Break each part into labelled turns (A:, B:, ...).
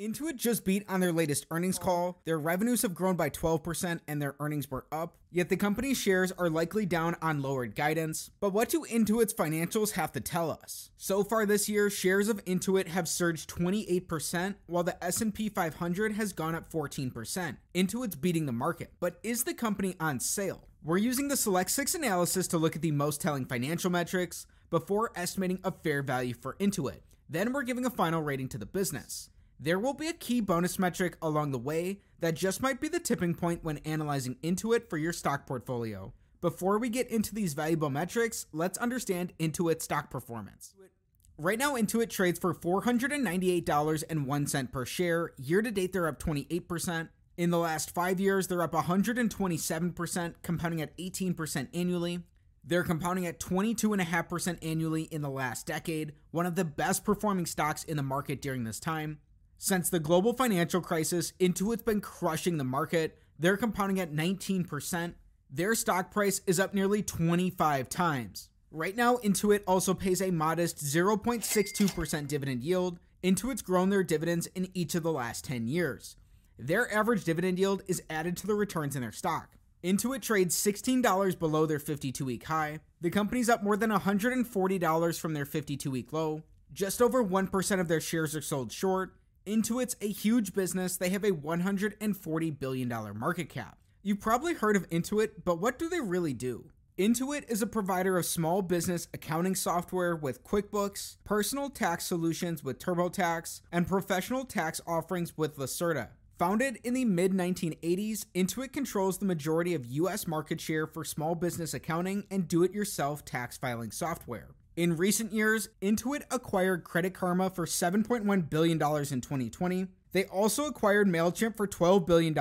A: Intuit just beat on their latest earnings oh. call. Their revenues have grown by 12% and their earnings were up. Yet the company's shares are likely down on lowered guidance. But what do Intuit's financials have to tell us? So far this year, shares of Intuit have surged 28%, while the S&P 500 has gone up 14%. Intuit's beating the market. But is the company on sale? We're using the Select 6 analysis to look at the most telling financial metrics before estimating a fair value for Intuit. Then we're giving a final rating to the business. There will be a key bonus metric along the way that just might be the tipping point when analyzing Intuit for your stock portfolio. Before we get into these valuable metrics, let's understand Intuit's stock performance. Right now, Intuit trades for $498.01 per share. Year to date, they're up 28%. In the last five years, they're up 127%, compounding at 18% annually. They're compounding at 22.5% annually in the last decade, one of the best performing stocks in the market during this time. Since the global financial crisis, Intuit's been crushing the market. They're compounding at 19%. Their stock price is up nearly 25 times. Right now, Intuit also pays a modest 0.62% dividend yield. Intuit's grown their dividends in each of the last 10 years. Their average dividend yield is added to the returns in their stock. Intuit trades $16 below their 52 week high. The company's up more than $140 from their 52 week low. Just over 1% of their shares are sold short, Intuit's a huge business. They have a $140 billion market cap. You've probably heard of Intuit, but what do they really do? Intuit is a provider of small business accounting software with QuickBooks, personal tax solutions with TurboTax, and professional tax offerings with Lacerte. Founded in the mid 1980s, Intuit controls the majority of US market share for small business accounting and do it yourself tax filing software. In recent years, Intuit acquired Credit Karma for $7.1 billion in 2020. They also acquired MailChimp for $12 billion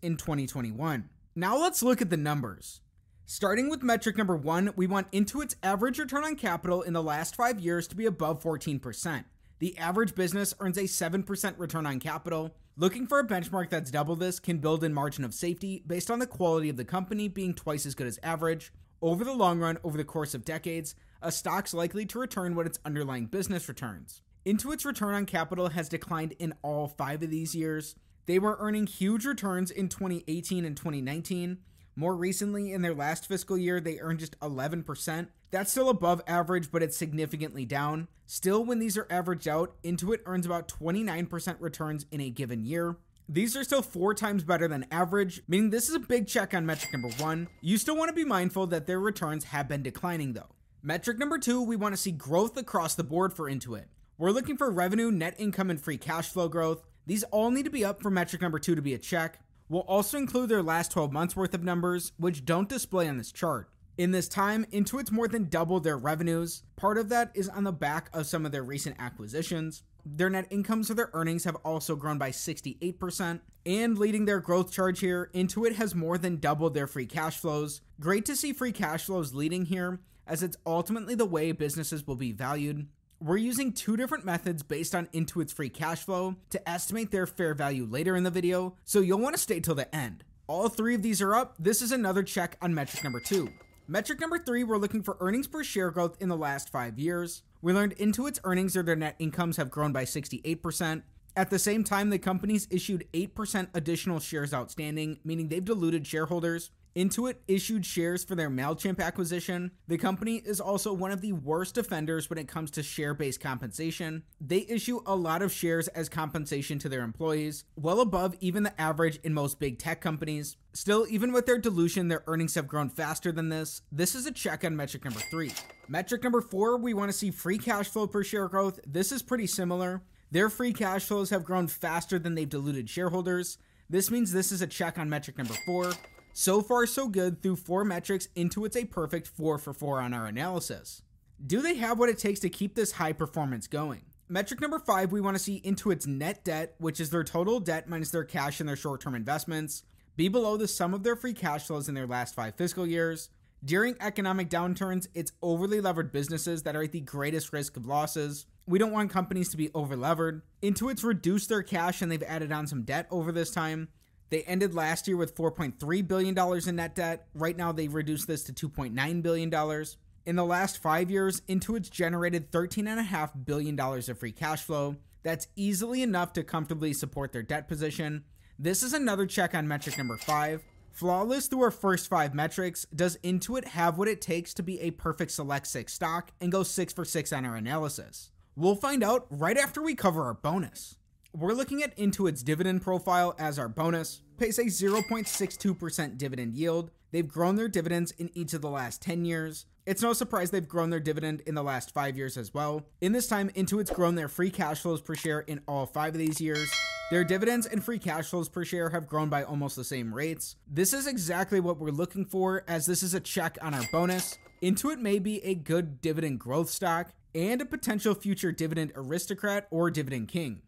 A: in 2021. Now let's look at the numbers. Starting with metric number one, we want Intuit's average return on capital in the last five years to be above 14%. The average business earns a 7% return on capital. Looking for a benchmark that's double this can build in margin of safety based on the quality of the company being twice as good as average. Over the long run, over the course of decades, a stock's likely to return what its underlying business returns. Intuit's return on capital has declined in all five of these years. They were earning huge returns in 2018 and 2019. More recently, in their last fiscal year, they earned just 11%. That's still above average, but it's significantly down. Still, when these are averaged out, Intuit earns about 29% returns in a given year. These are still four times better than average, meaning this is a big check on metric number one. You still want to be mindful that their returns have been declining though. Metric number two, we want to see growth across the board for Intuit. We're looking for revenue, net income, and free cash flow growth. These all need to be up for metric number two to be a check. We'll also include their last 12 months worth of numbers, which don't display on this chart. In this time, Intuit's more than doubled their revenues. Part of that is on the back of some of their recent acquisitions. Their net incomes or their earnings have also grown by 68%. And leading their growth charge here, Intuit has more than doubled their free cash flows. Great to see free cash flows leading here, as it's ultimately the way businesses will be valued. We're using two different methods based on Intuit's free cash flow to estimate their fair value later in the video, so you'll want to stay till the end. All three of these are up. This is another check on metric number two. Metric number three, we're looking for earnings per share growth in the last five years. We learned Intuit's earnings or their net incomes have grown by 68%. At the same time, the company's issued 8% additional shares outstanding, meaning they've diluted shareholders. Intuit issued shares for their MailChimp acquisition. The company is also one of the worst offenders when it comes to share based compensation. They issue a lot of shares as compensation to their employees, well above even the average in most big tech companies. Still, even with their dilution, their earnings have grown faster than this. This is a check on metric number three. Metric number four, we want to see free cash flow per share growth. This is pretty similar. Their free cash flows have grown faster than they've diluted shareholders. This means this is a check on metric number four. So far, so good through four metrics Intuit's a perfect 4 for 4 on our analysis. Do they have what it takes to keep this high performance going? Metric number five, we want to see Intuit's net debt, which is their total debt minus their cash and their short term investments, be below the sum of their free cash flows in their last five fiscal years. During economic downturns, it's overly levered businesses that are at the greatest risk of losses. We don't want companies to be overlevered. Intuit's reduced their cash and they've added on some debt over this time. They ended last year with $4.3 billion in net debt. Right now, they've reduced this to $2.9 billion. In the last five years, Intuit's generated $13.5 billion of free cash flow. That's easily enough to comfortably support their debt position. This is another check on metric number five. Flawless through our first five metrics, does Intuit have what it takes to be a perfect select six stock and go six for six on our analysis? We'll find out right after we cover our bonus. We're looking at Intuit's dividend profile as our bonus, pays a 0.62% dividend yield. They've grown their dividends in each of the last 10 years. It's no surprise they've grown their dividend in the last five years as well. In this time, Intuit's grown their free cash flows per share in all five of these years. Their dividends and free cash flows per share have grown by almost the same rates. This is exactly what we're looking for, as this is a check on our bonus. Intuit may be a good dividend growth stock and a potential future dividend aristocrat or dividend king.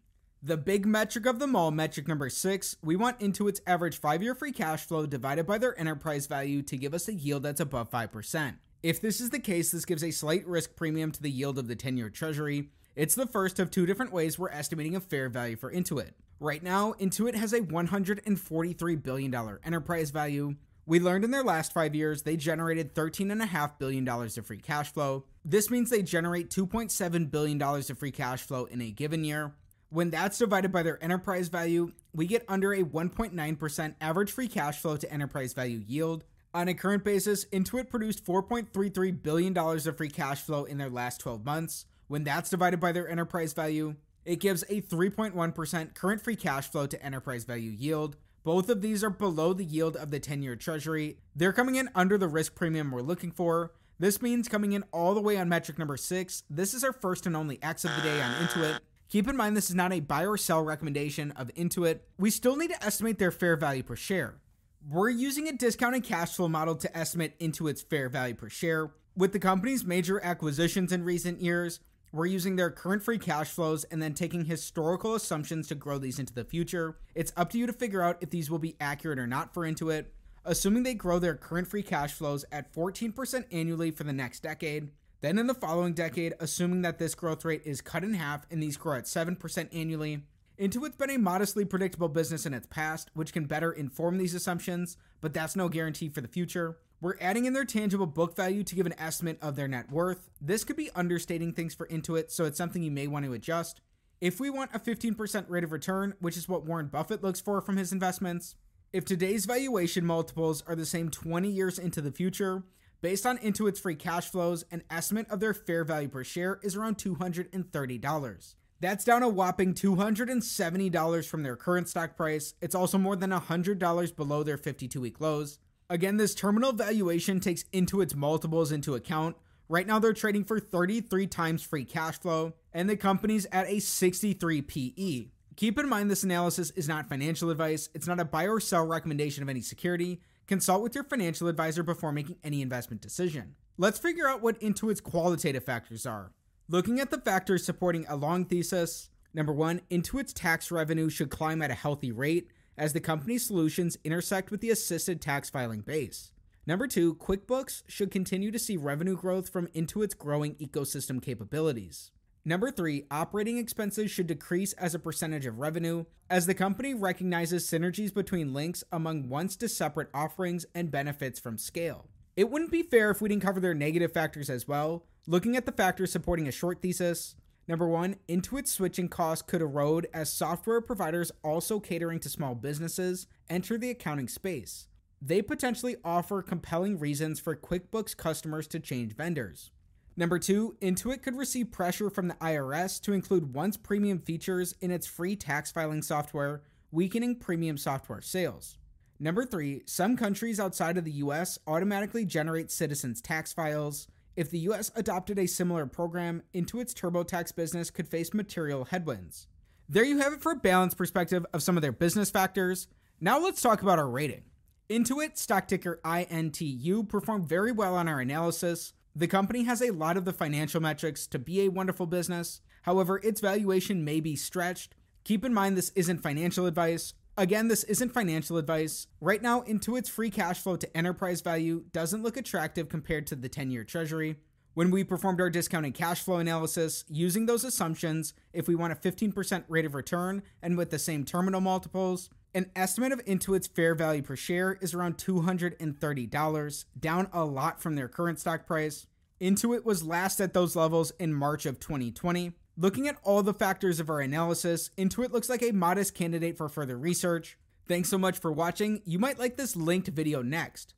A: The big metric of them all, metric number six, we want Intuit's average five year free cash flow divided by their enterprise value to give us a yield that's above 5%. If this is the case, this gives a slight risk premium to the yield of the 10 year treasury. It's the first of two different ways we're estimating a fair value for Intuit. Right now, Intuit has a $143 billion enterprise value. We learned in their last five years they generated $13.5 billion of free cash flow. This means they generate $2.7 billion of free cash flow in a given year. When that's divided by their enterprise value, we get under a 1.9% average free cash flow to enterprise value yield. On a current basis, Intuit produced $4.33 billion of free cash flow in their last 12 months. When that's divided by their enterprise value, it gives a 3.1% current free cash flow to enterprise value yield. Both of these are below the yield of the 10 year treasury. They're coming in under the risk premium we're looking for. This means coming in all the way on metric number six. This is our first and only X of the day on Intuit. Keep in mind, this is not a buy or sell recommendation of Intuit. We still need to estimate their fair value per share. We're using a discounted cash flow model to estimate Intuit's fair value per share. With the company's major acquisitions in recent years, we're using their current free cash flows and then taking historical assumptions to grow these into the future. It's up to you to figure out if these will be accurate or not for Intuit. Assuming they grow their current free cash flows at 14% annually for the next decade, then in the following decade, assuming that this growth rate is cut in half and these grow at 7% annually, Intuit's been a modestly predictable business in its past, which can better inform these assumptions, but that's no guarantee for the future. We're adding in their tangible book value to give an estimate of their net worth. This could be understating things for Intuit, so it's something you may want to adjust. If we want a 15% rate of return, which is what Warren Buffett looks for from his investments, if today's valuation multiples are the same 20 years into the future, based on Intuit's free cash flows, an estimate of their fair value per share is around $230. That's down a whopping $270 from their current stock price. It's also more than $100 below their 52 week lows. Again, this terminal valuation takes Intuit's multiples into account. Right now, they're trading for 33 times free cash flow, and the company's at a 63 PE. Keep in mind, this analysis is not financial advice, it's not a buy or sell recommendation of any security. Consult with your financial advisor before making any investment decision. Let's figure out what Intuit's qualitative factors are. Looking at the factors supporting a long thesis, number one, Intuit's tax revenue should climb at a healthy rate as the company's solutions intersect with the assisted tax filing base. Number two, QuickBooks should continue to see revenue growth from Intuit's growing ecosystem capabilities. Number three, operating expenses should decrease as a percentage of revenue as the company recognizes synergies between links among once to separate offerings and benefits from scale. It wouldn't be fair if we didn't cover their negative factors as well. Looking at the factors supporting a short thesis, Number one, Intuit switching costs could erode as software providers also catering to small businesses enter the accounting space. They potentially offer compelling reasons for QuickBooks customers to change vendors. Number two, Intuit could receive pressure from the IRS to include once premium features in its free tax filing software, weakening premium software sales. Number three, some countries outside of the US automatically generate citizens' tax files. If the US adopted a similar program, Intuit's TurboTax business could face material headwinds. There you have it for a balanced perspective of some of their business factors. Now let's talk about our rating. Intuit, stock ticker INTU, performed very well on our analysis. The company has a lot of the financial metrics to be a wonderful business. However, its valuation may be stretched. Keep in mind this isn't financial advice. Again, this isn't financial advice. Right now, Intuit's free cash flow to enterprise value doesn't look attractive compared to the 10 year treasury. When we performed our discounted cash flow analysis, using those assumptions, if we want a 15% rate of return and with the same terminal multiples, an estimate of Intuit's fair value per share is around $230, down a lot from their current stock price. Intuit was last at those levels in March of 2020. Looking at all the factors of our analysis, Intuit looks like a modest candidate for further research. Thanks so much for watching. You might like this linked video next.